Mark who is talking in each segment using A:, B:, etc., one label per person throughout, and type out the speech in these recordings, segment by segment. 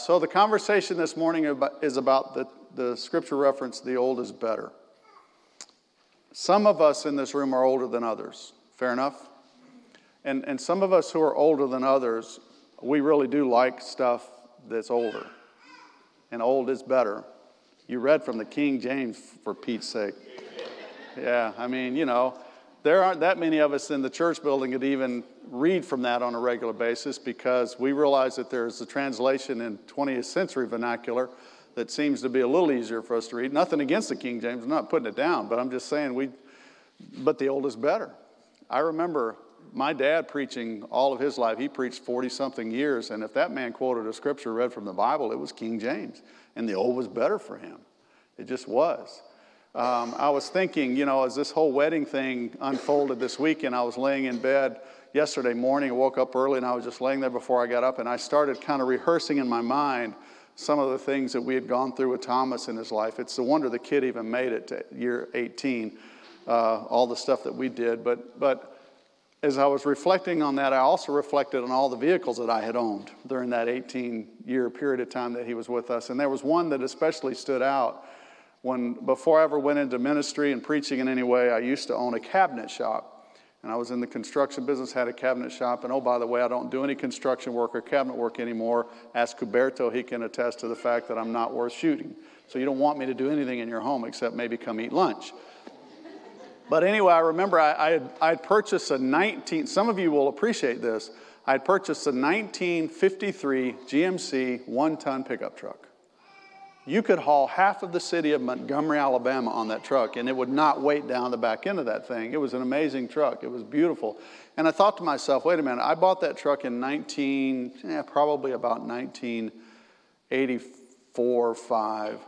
A: So, the conversation this morning is about the, the scripture reference, the old is better. Some of us in this room are older than others. Fair enough? And, and some of us who are older than others, we really do like stuff that's older. And old is better. You read from the King James, for Pete's sake. Yeah, I mean, you know, there aren't that many of us in the church building that even read from that on a regular basis because we realize that there's a translation in 20th century vernacular that seems to be a little easier for us to read. Nothing against the King James, I'm not putting it down, but I'm just saying we, but the old is better. I remember my dad preaching all of his life. He preached 40 something years, and if that man quoted a scripture read from the Bible, it was King James, and the old was better for him. It just was. Um, I was thinking, you know, as this whole wedding thing unfolded this weekend, I was laying in bed yesterday morning. I woke up early and I was just laying there before I got up, and I started kind of rehearsing in my mind some of the things that we had gone through with Thomas in his life. It's a wonder the kid even made it to year 18, uh, all the stuff that we did. But, but as I was reflecting on that, I also reflected on all the vehicles that I had owned during that 18 year period of time that he was with us. And there was one that especially stood out when before I ever went into ministry and preaching in any way, I used to own a cabinet shop. And I was in the construction business, had a cabinet shop. And oh, by the way, I don't do any construction work or cabinet work anymore. Ask Cuberto, he can attest to the fact that I'm not worth shooting. So you don't want me to do anything in your home except maybe come eat lunch. But anyway, I remember I, I, had, I had purchased a 19, some of you will appreciate this. I had purchased a 1953 GMC one ton pickup truck. You could haul half of the city of Montgomery, Alabama on that truck, and it would not weight down the back end of that thing. It was an amazing truck. It was beautiful. And I thought to myself, wait a minute, I bought that truck in 19, yeah, probably about 1984, 5.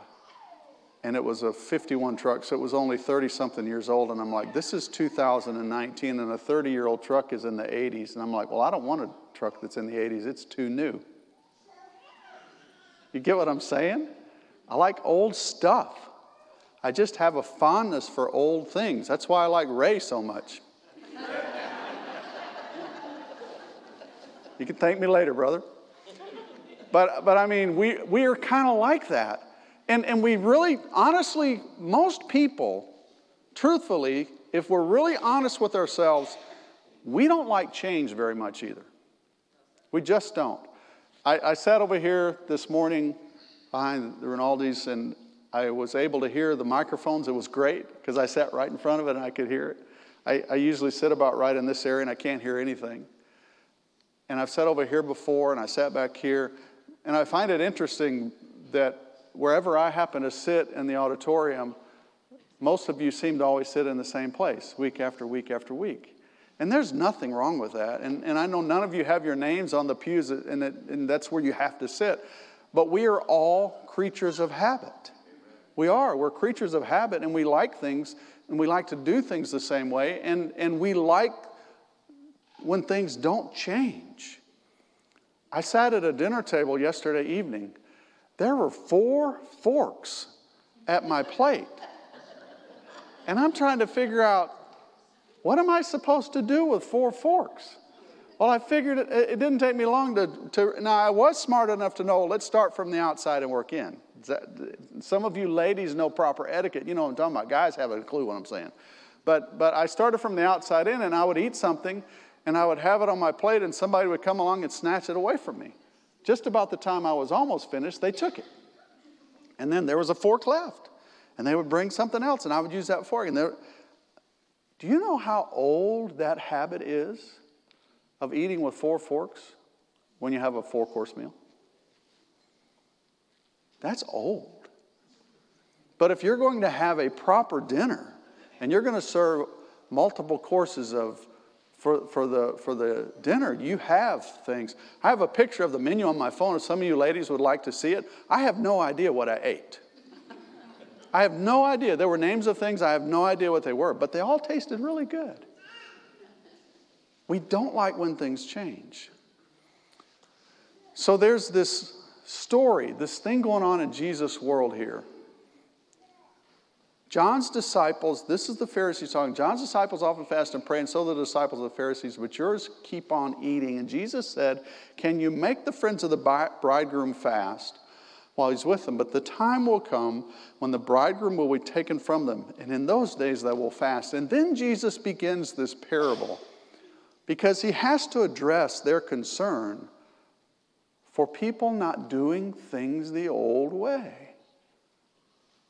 A: And it was a 51 truck, so it was only 30 something years old. And I'm like, this is 2019, and a 30 year old truck is in the 80s. And I'm like, well, I don't want a truck that's in the 80s, it's too new. You get what I'm saying? I like old stuff. I just have a fondness for old things. That's why I like Ray so much. you can thank me later, brother. But, but I mean, we, we are kind of like that. And, and we really, honestly, most people, truthfully, if we're really honest with ourselves, we don't like change very much either. We just don't. I, I sat over here this morning behind the Rinaldi's, and I was able to hear the microphones. It was great because I sat right in front of it and I could hear it. I, I, usually sit about right in this area and I can't hear anything. And I've sat over here before and I sat back here, and I find it interesting that wherever I happen to sit in the auditorium, most of you seem to always sit in the same place week after week after week. And there's nothing wrong with that. And, and I know none of you have your names on the pews, and, it, and that's where you have to sit. But we are all creatures of habit. We are. We're creatures of habit, and we like things, and we like to do things the same way, and, and we like when things don't change. I sat at a dinner table yesterday evening. There were four forks at my plate. And I'm trying to figure out what am I supposed to do with four forks? Well, I figured it, it didn't take me long to, to, now I was smart enough to know, let's start from the outside and work in. That, some of you ladies know proper etiquette. You know what I'm talking about. Guys have a clue what I'm saying. But, but I started from the outside in and I would eat something and I would have it on my plate and somebody would come along and snatch it away from me. Just about the time I was almost finished, they took it. And then there was a fork left. And they would bring something else and I would use that fork. And there, do you know how old that habit is? Of eating with four forks when you have a four course meal? That's old. But if you're going to have a proper dinner and you're going to serve multiple courses of for, for, the, for the dinner, you have things. I have a picture of the menu on my phone. If some of you ladies would like to see it, I have no idea what I ate. I have no idea. There were names of things, I have no idea what they were, but they all tasted really good. We don't like when things change. So there's this story, this thing going on in Jesus' world here. John's disciples, this is the Pharisees talking. John's disciples often fast and pray, and so the disciples of the Pharisees, but yours keep on eating. And Jesus said, Can you make the friends of the bridegroom fast while he's with them? But the time will come when the bridegroom will be taken from them, and in those days they will fast. And then Jesus begins this parable because he has to address their concern for people not doing things the old way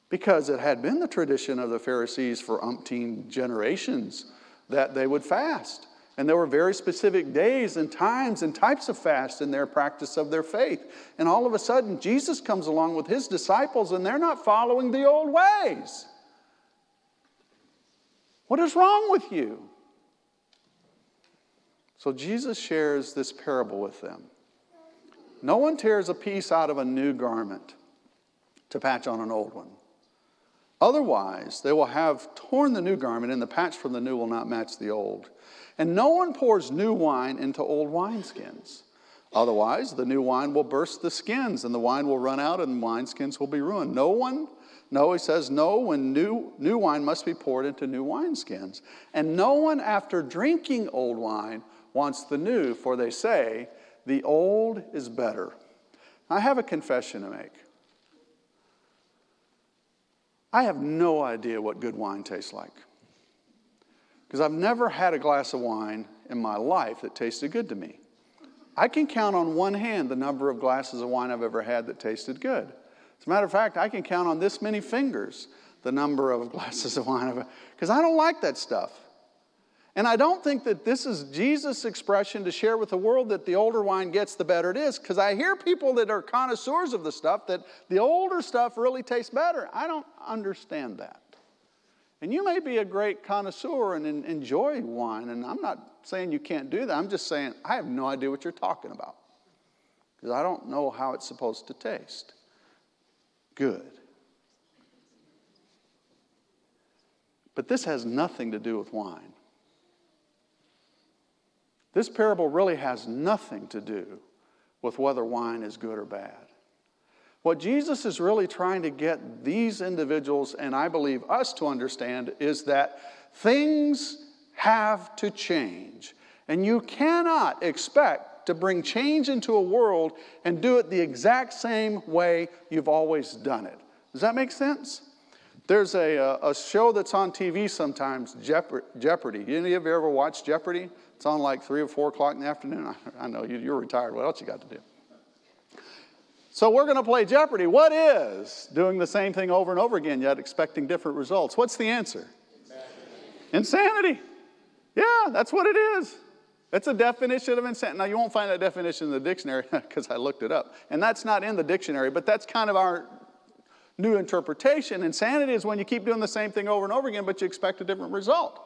A: because it had been the tradition of the Pharisees for umpteen generations that they would fast. And there were very specific days and times and types of fast in their practice of their faith. And all of a sudden, Jesus comes along with his disciples, and they're not following the old ways. What is wrong with you? So Jesus shares this parable with them. No one tears a piece out of a new garment to patch on an old one. Otherwise, they will have torn the new garment, and the patch from the new will not match the old. And no one pours new wine into old wineskins. Otherwise, the new wine will burst the skins, and the wine will run out, and wineskins will be ruined. No one, no, he says, no, when new, new wine must be poured into new wineskins. And no one, after drinking old wine, wants the new, for they say, the old is better. I have a confession to make. I have no idea what good wine tastes like. Because I've never had a glass of wine in my life that tasted good to me. I can count on one hand the number of glasses of wine I've ever had that tasted good. As a matter of fact, I can count on this many fingers the number of glasses of wine I've because I don't like that stuff. And I don't think that this is Jesus' expression to share with the world that the older wine gets, the better it is, because I hear people that are connoisseurs of the stuff that the older stuff really tastes better. I don't understand that. And you may be a great connoisseur and enjoy wine, and I'm not saying you can't do that. I'm just saying I have no idea what you're talking about because I don't know how it's supposed to taste. Good. But this has nothing to do with wine. This parable really has nothing to do with whether wine is good or bad. What Jesus is really trying to get these individuals, and I believe us to understand, is that things have to change. And you cannot expect to bring change into a world and do it the exact same way you've always done it. Does that make sense? There's a, uh, a, show that's on TV sometimes, Jeopardy. Any of you ever watched Jeopardy? It's on like 3 or 4 o'clock in the afternoon. I, I know you, you're retired. What else you got to do? So we're going to play Jeopardy. What is doing the same thing over and over again, yet expecting different results? What's the answer? Insanity. insanity. Yeah, that's what it is. That's a definition of insanity. Now, you won't find that definition in the dictionary because I looked it up. And that's not in the dictionary, but that's kind of our new interpretation. Insanity is when you keep doing the same thing over and over again, but you expect a different result.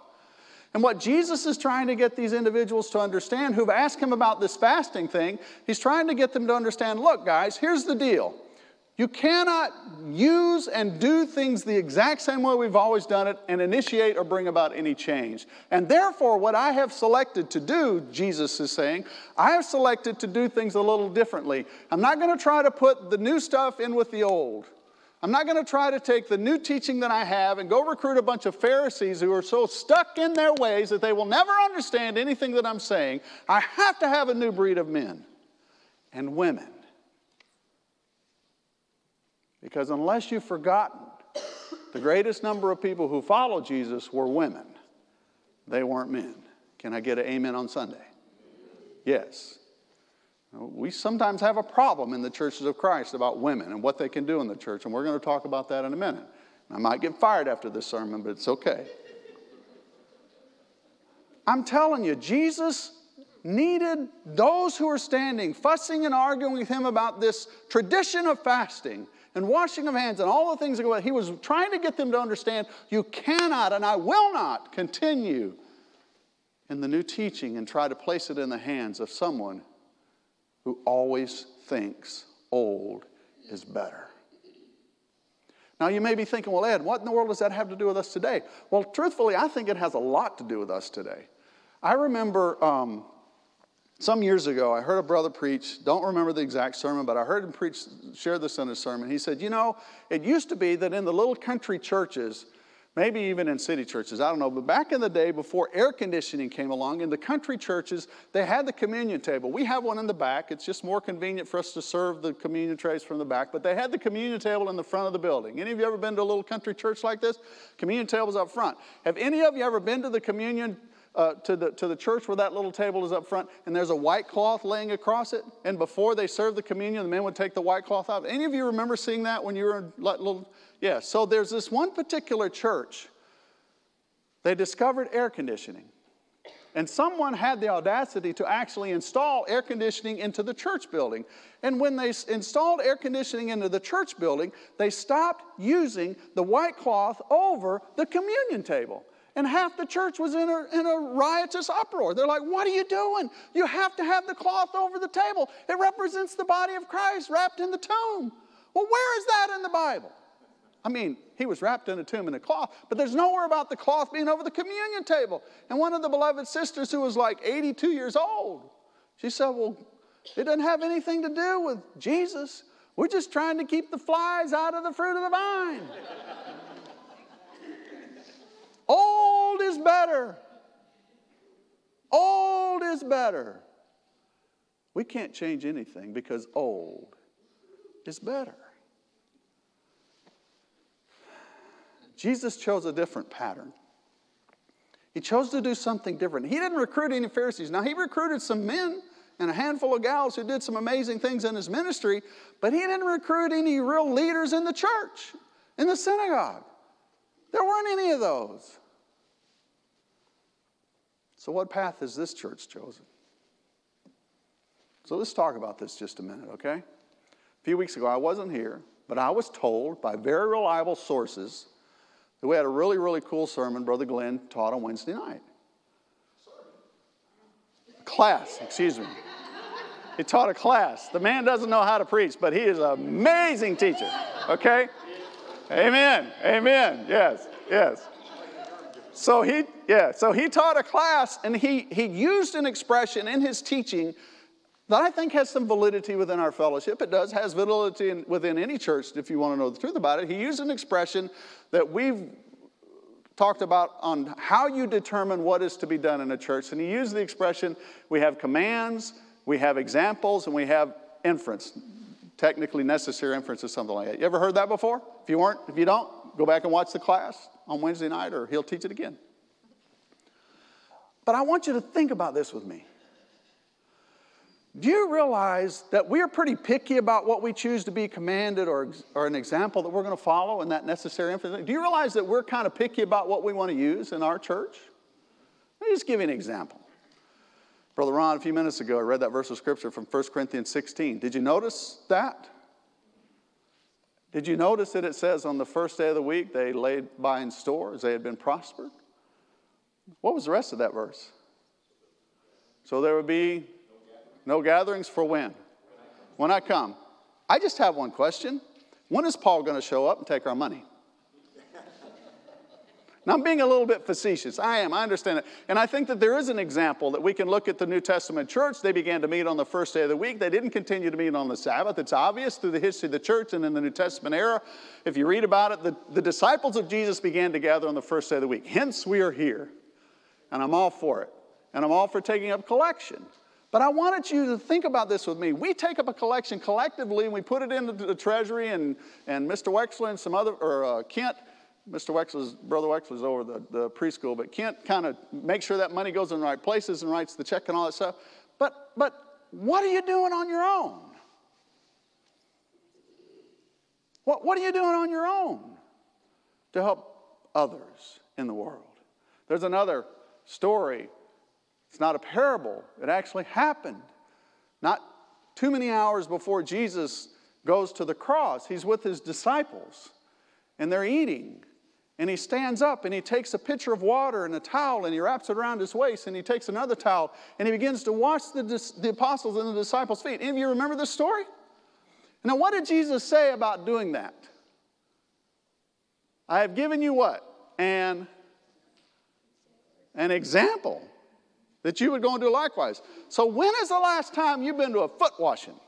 A: And what Jesus is trying to get these individuals to understand who've asked him about this fasting thing, he's trying to get them to understand look, guys, here's the deal. You cannot use and do things the exact same way we've always done it and initiate or bring about any change. And therefore, what I have selected to do, Jesus is saying, I have selected to do things a little differently. I'm not going to try to put the new stuff in with the old. I'm not going to try to take the new teaching that I have and go recruit a bunch of Pharisees who are so stuck in their ways that they will never understand anything that I'm saying. I have to have a new breed of men and women. Because unless you've forgotten, the greatest number of people who followed Jesus were women. They weren't men. Can I get an amen on Sunday? Yes. We sometimes have a problem in the churches of Christ about women and what they can do in the church, and we're going to talk about that in a minute. I might get fired after this sermon, but it's okay. I'm telling you, Jesus needed those who are standing, fussing and arguing with him about this tradition of fasting and washing of hands and all the things that go it. He was trying to get them to understand you cannot and I will not continue in the new teaching and try to place it in the hands of someone who always thinks old is better. Now, you may be thinking, well, Ed, what in the world does that have to do with us today? Well, truthfully, I think it has a lot to do with us today. I remember um, some years ago, I heard a brother preach, don't remember the exact sermon, but I heard him preach, share this in his sermon. He said, You know, it used to be that in the little country churches, maybe even in city churches, I don't know. But back in the day, before air conditioning came along, in the country churches, they had the communion table. We have one in the back. It's just more convenient for us to serve the communion trays from the back. But they had the communion table in the front of the building. Any of you ever been to a little country church like this? Communion tables up front. Have any of you ever been to the communion uh, to, the, to the church where that little table is up front, and there's a white cloth laying across it. And before they serve the communion, the men would take the white cloth out. Any of you remember seeing that when you were little? Yeah, so there's this one particular church. They discovered air conditioning. And someone had the audacity to actually install air conditioning into the church building. And when they installed air conditioning into the church building, they stopped using the white cloth over the communion table. And half the church was in a, in a riotous uproar. They're like, What are you doing? You have to have the cloth over the table. It represents the body of Christ wrapped in the tomb. Well, where is that in the Bible? I mean, he was wrapped in a tomb in a cloth, but there's nowhere about the cloth being over the communion table. And one of the beloved sisters, who was like 82 years old, she said, Well, it doesn't have anything to do with Jesus. We're just trying to keep the flies out of the fruit of the vine. Old is better. Old is better. We can't change anything because old is better. Jesus chose a different pattern. He chose to do something different. He didn't recruit any Pharisees. Now, he recruited some men and a handful of gals who did some amazing things in his ministry, but he didn't recruit any real leaders in the church, in the synagogue. There weren't any of those. So, what path has this church chosen? So, let's talk about this just a minute, okay? A few weeks ago, I wasn't here, but I was told by very reliable sources that we had a really, really cool sermon Brother Glenn taught on Wednesday night. Class, excuse me. He taught a class. The man doesn't know how to preach, but he is an amazing teacher, okay? Amen, amen, yes, yes. So he, yeah, so he taught a class and he, he used an expression in his teaching that I think has some validity within our fellowship. It does, has validity in, within any church if you want to know the truth about it. He used an expression that we've talked about on how you determine what is to be done in a church. And he used the expression we have commands, we have examples, and we have inference. Technically necessary inference is something like that. You ever heard that before? If you weren't, if you don't, go back and watch the class on Wednesday night, or he'll teach it again. But I want you to think about this with me. Do you realize that we are pretty picky about what we choose to be commanded or, or an example that we're going to follow in that necessary inference? Do you realize that we're kind of picky about what we want to use in our church? Let me just give you an example. Brother Ron, a few minutes ago, I read that verse of scripture from 1 Corinthians 16. Did you notice that? Did you notice that it says on the first day of the week they laid by in stores, they had been prospered? What was the rest of that verse? So there would be no gatherings for when? When I come. I just have one question. When is Paul going to show up and take our money? Now, I'm being a little bit facetious. I am, I understand it. And I think that there is an example that we can look at the New Testament church. They began to meet on the first day of the week. They didn't continue to meet on the Sabbath. It's obvious through the history of the church and in the New Testament era. If you read about it, the, the disciples of Jesus began to gather on the first day of the week. Hence, we are here. And I'm all for it. And I'm all for taking up collection. But I wanted you to think about this with me. We take up a collection collectively and we put it into the treasury, and, and Mr. Wexler and some other, or uh, Kent, Mr. Wexler's, Brother Wexler's over the, the preschool, but Kent kind of makes sure that money goes in the right places and writes the check and all that stuff. But, but what are you doing on your own? What, what are you doing on your own to help others in the world? There's another story it's not a parable, it actually happened. Not too many hours before Jesus goes to the cross, he's with his disciples and they're eating. And he stands up and he takes a pitcher of water and a towel and he wraps it around his waist and he takes another towel and he begins to wash the, the apostles and the disciples' feet. Any of you remember this story? Now, what did Jesus say about doing that? I have given you what? An, an example that you would go and do likewise. So, when is the last time you've been to a foot washing?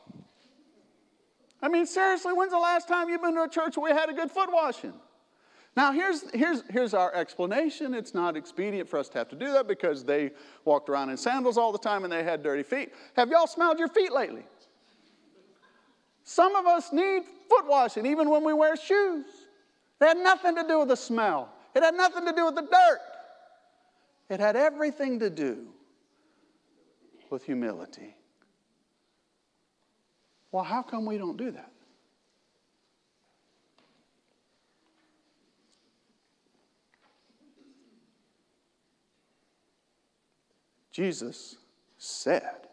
A: I mean, seriously, when's the last time you've been to a church where we had a good foot washing? Now, here's, here's, here's our explanation. It's not expedient for us to have to do that because they walked around in sandals all the time and they had dirty feet. Have y'all smelled your feet lately? Some of us need foot washing even when we wear shoes. It had nothing to do with the smell, it had nothing to do with the dirt. It had everything to do with humility. Well, how come we don't do that? Jesus said,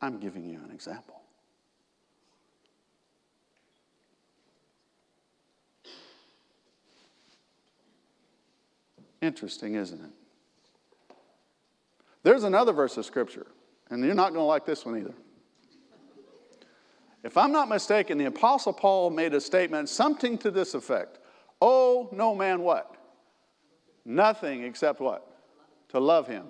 A: I'm giving you an example. Interesting, isn't it? There's another verse of scripture, and you're not going to like this one either. If I'm not mistaken, the Apostle Paul made a statement, something to this effect Oh, no man what? Nothing except what? To love him.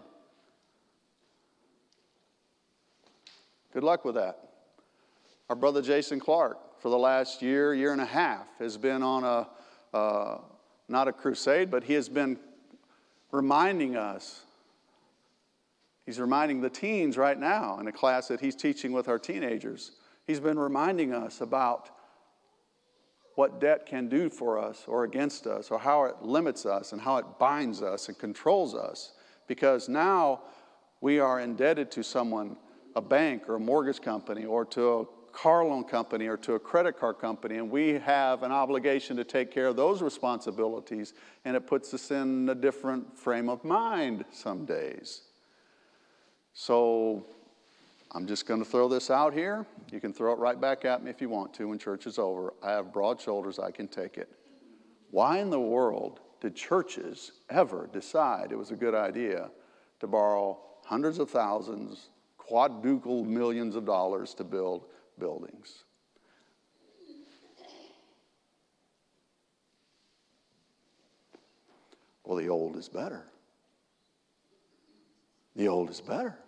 A: Good luck with that. Our brother Jason Clark, for the last year, year and a half, has been on a, uh, not a crusade, but he has been reminding us. He's reminding the teens right now in a class that he's teaching with our teenagers. He's been reminding us about what debt can do for us or against us, or how it limits us and how it binds us and controls us. Because now we are indebted to someone, a bank or a mortgage company, or to a car loan company or to a credit card company, and we have an obligation to take care of those responsibilities, and it puts us in a different frame of mind some days. So I'm just going to throw this out here. You can throw it right back at me if you want to when church is over. I have broad shoulders, I can take it. Why in the world did churches ever decide it was a good idea to borrow hundreds of thousands, quadruple millions of dollars to build buildings. Well, the old is better. The old is better.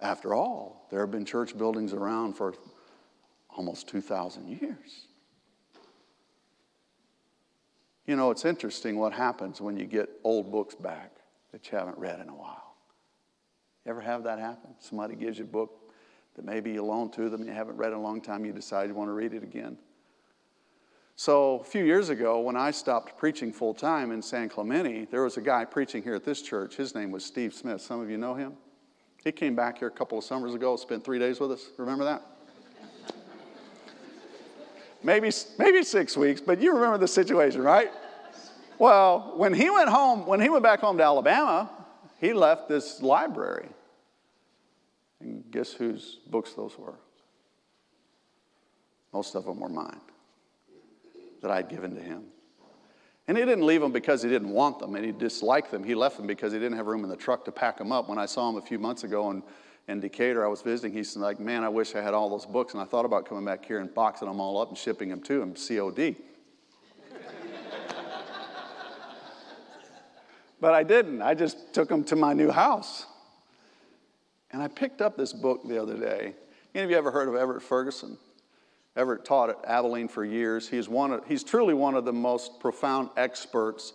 A: After all, there have been church buildings around for almost 2,000 years. You know, it's interesting what happens when you get old books back that you haven't read in a while. Ever have that happen? Somebody gives you a book that maybe you loaned to them, and you haven't read in a long time, you decide you want to read it again. So, a few years ago, when I stopped preaching full time in San Clemente, there was a guy preaching here at this church. His name was Steve Smith. Some of you know him. He came back here a couple of summers ago, spent three days with us. Remember that? maybe, maybe six weeks, but you remember the situation, right? Well, when he went home, when he went back home to Alabama, he left this library. And guess whose books those were? Most of them were mine that I'd given to him. And he didn't leave them because he didn't want them and he disliked them. He left them because he didn't have room in the truck to pack them up. When I saw him a few months ago in, in Decatur, I was visiting. He's like, Man, I wish I had all those books. And I thought about coming back here and boxing them all up and shipping them to him, COD. But I didn't. I just took them to my new house. And I picked up this book the other day. Any of you ever heard of Everett Ferguson? Everett taught at Abilene for years. He's, one of, he's truly one of the most profound experts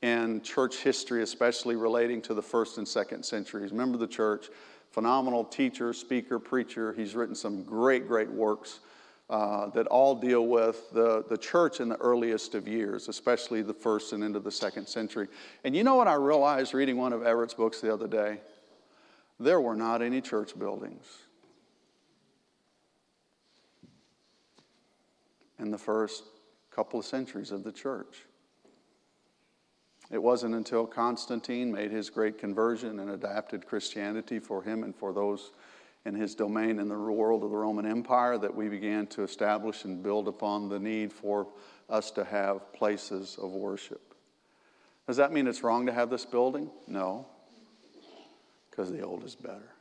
A: in church history, especially relating to the first and second centuries. Member of the church, phenomenal teacher, speaker, preacher. He's written some great, great works uh, that all deal with the, the church in the earliest of years, especially the first and into the second century. And you know what I realized reading one of Everett's books the other day? there were not any church buildings. In the first couple of centuries of the church. It wasn't until Constantine made his great conversion and adapted Christianity for him and for those in his domain in the world of the Roman Empire that we began to establish and build upon the need for us to have places of worship. Does that mean it's wrong to have this building? No because the old is better.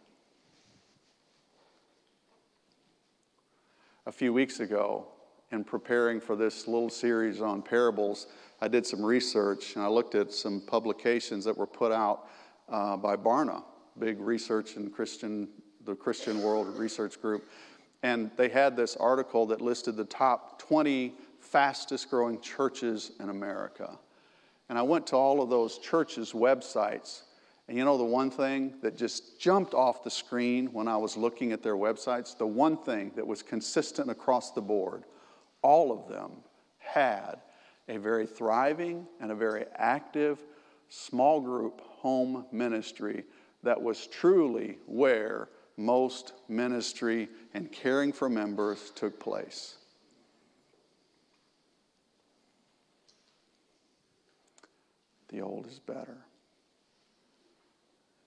A: A few weeks ago, in preparing for this little series on parables, I did some research and I looked at some publications that were put out uh, by Barna, big research in Christian, the Christian World Research Group. And they had this article that listed the top 20 fastest growing churches in America. And I went to all of those churches' websites. And you know, the one thing that just jumped off the screen when I was looking at their websites, the one thing that was consistent across the board, all of them had a very thriving and a very active small group home ministry that was truly where most ministry and caring for members took place. The old is better.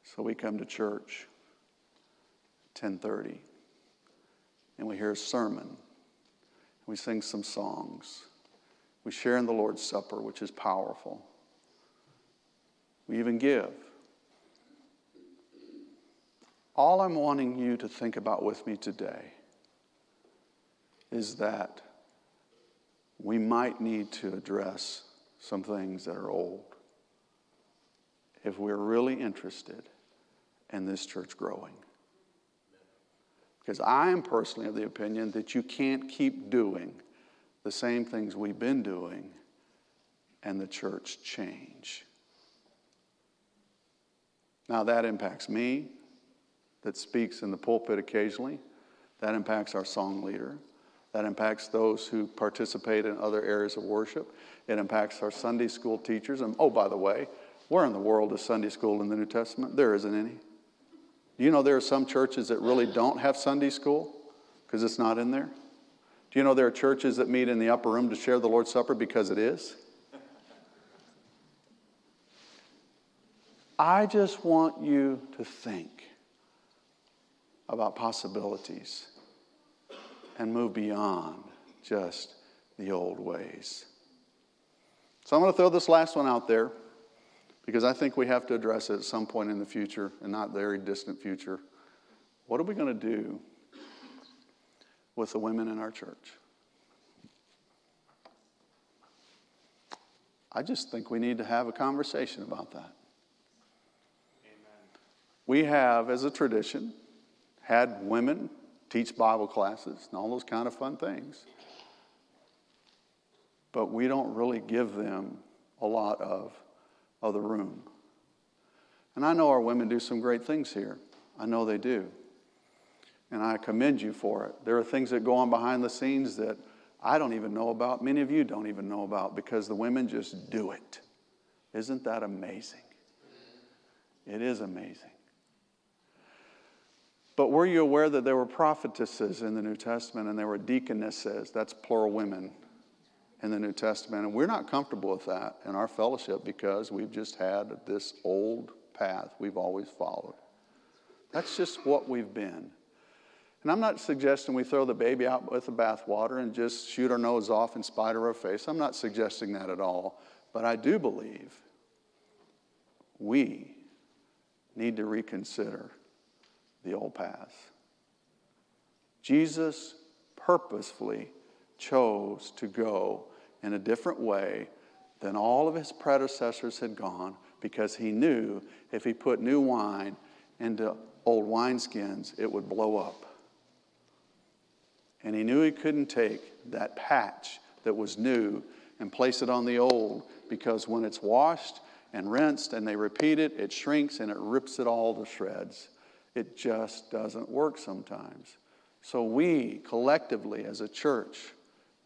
A: So we come to church 10:30 and we hear a sermon. We sing some songs. We share in the Lord's Supper, which is powerful. We even give. All I'm wanting you to think about with me today is that we might need to address some things that are old if we're really interested in this church growing. Because I am personally of the opinion that you can't keep doing the same things we've been doing and the church change. Now, that impacts me, that speaks in the pulpit occasionally. That impacts our song leader. That impacts those who participate in other areas of worship. It impacts our Sunday school teachers. And oh, by the way, where in the world is Sunday school in the New Testament? There isn't any. Do you know there are some churches that really don't have Sunday school because it's not in there? Do you know there are churches that meet in the upper room to share the Lord's Supper because it is? I just want you to think about possibilities and move beyond just the old ways. So I'm going to throw this last one out there because I think we have to address it at some point in the future and not very distant future. What are we going to do with the women in our church? I just think we need to have a conversation about that. Amen. We have, as a tradition, had women teach Bible classes and all those kind of fun things. But we don't really give them a lot of, of the room. And I know our women do some great things here. I know they do. And I commend you for it. There are things that go on behind the scenes that I don't even know about. Many of you don't even know about because the women just do it. Isn't that amazing? It is amazing. But were you aware that there were prophetesses in the New Testament and there were deaconesses? That's plural women in the New Testament. And we're not comfortable with that in our fellowship because we've just had this old path we've always followed. That's just what we've been. And I'm not suggesting we throw the baby out with the bathwater and just shoot our nose off in spite of our face. I'm not suggesting that at all. But I do believe we need to reconsider the old paths. Jesus purposefully chose to go in a different way than all of his predecessors had gone because he knew if he put new wine into old wineskins, it would blow up. And he knew he couldn't take that patch that was new and place it on the old because when it's washed and rinsed and they repeat it, it shrinks and it rips it all to shreds. It just doesn't work sometimes. So we collectively as a church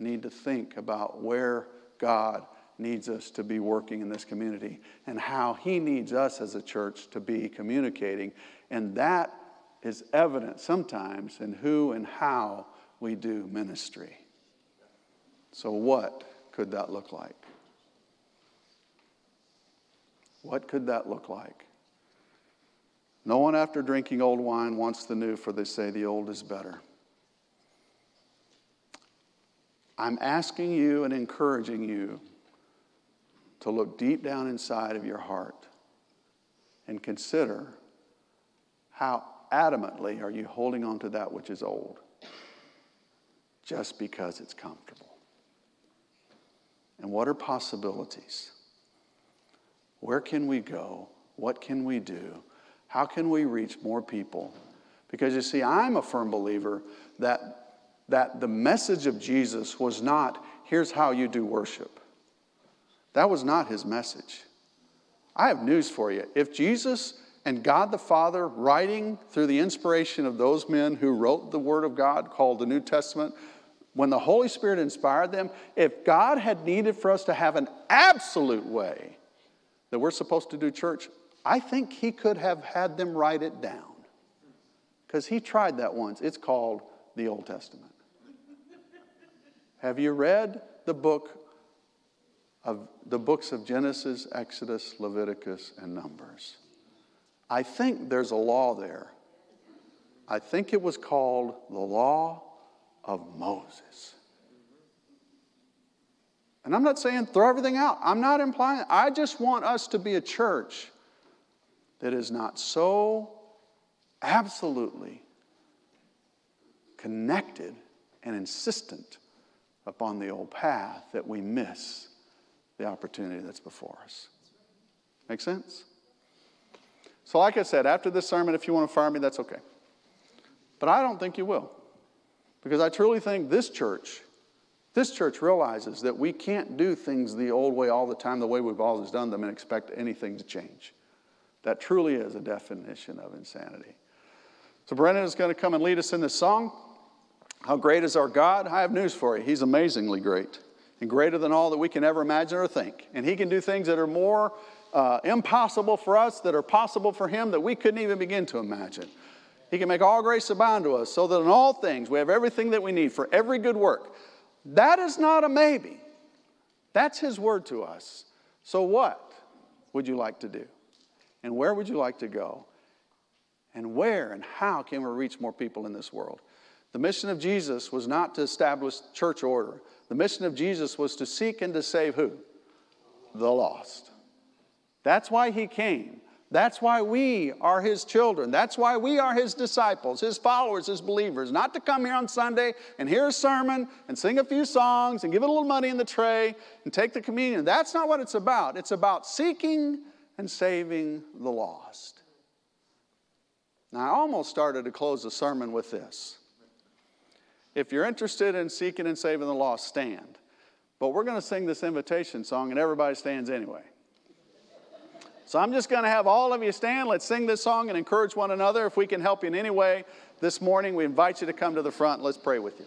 A: need to think about where God needs us to be working in this community and how He needs us as a church to be communicating. And that is evident sometimes in who and how we do ministry. So, what could that look like? What could that look like? No one after drinking old wine wants the new, for they say the old is better. I'm asking you and encouraging you to look deep down inside of your heart and consider how adamantly are you holding on to that which is old just because it's comfortable. And what are possibilities? Where can we go? What can we do? How can we reach more people? Because you see, I'm a firm believer that, that the message of Jesus was not here's how you do worship. That was not his message. I have news for you. If Jesus and God the Father, writing through the inspiration of those men who wrote the Word of God called the New Testament, when the Holy Spirit inspired them, if God had needed for us to have an absolute way that we're supposed to do church, I think He could have had them write it down. Because He tried that once. It's called the Old Testament. have you read the book of the books of Genesis, Exodus, Leviticus, and Numbers? I think there's a law there. I think it was called the law of Moses. And I'm not saying throw everything out. I'm not implying, I just want us to be a church that is not so absolutely connected and insistent upon the old path that we miss the opportunity that's before us. Make sense? So, like I said, after this sermon, if you want to fire me, that's okay. But I don't think you will. Because I truly think this church, this church realizes that we can't do things the old way all the time, the way we've always done them, and expect anything to change. That truly is a definition of insanity. So, Brendan is going to come and lead us in this song. How great is our God? I have news for you. He's amazingly great and greater than all that we can ever imagine or think. And He can do things that are more uh, impossible for us that are possible for Him that we couldn't even begin to imagine. He can make all grace abound to us so that in all things we have everything that we need for every good work. That is not a maybe. That's His word to us. So, what would you like to do? And where would you like to go? And where and how can we reach more people in this world? The mission of Jesus was not to establish church order. The mission of Jesus was to seek and to save who? The lost. That's why he came. That's why we are his children. That's why we are his disciples, his followers, his believers. Not to come here on Sunday and hear a sermon and sing a few songs and give a little money in the tray and take the communion. That's not what it's about. It's about seeking and saving the lost. Now, I almost started to close the sermon with this. If you're interested in seeking and saving the lost, stand. But we're going to sing this invitation song, and everybody stands anyway. So I'm just going to have all of you stand. Let's sing this song and encourage one another. If we can help you in any way this morning, we invite you to come to the front. Let's pray with you.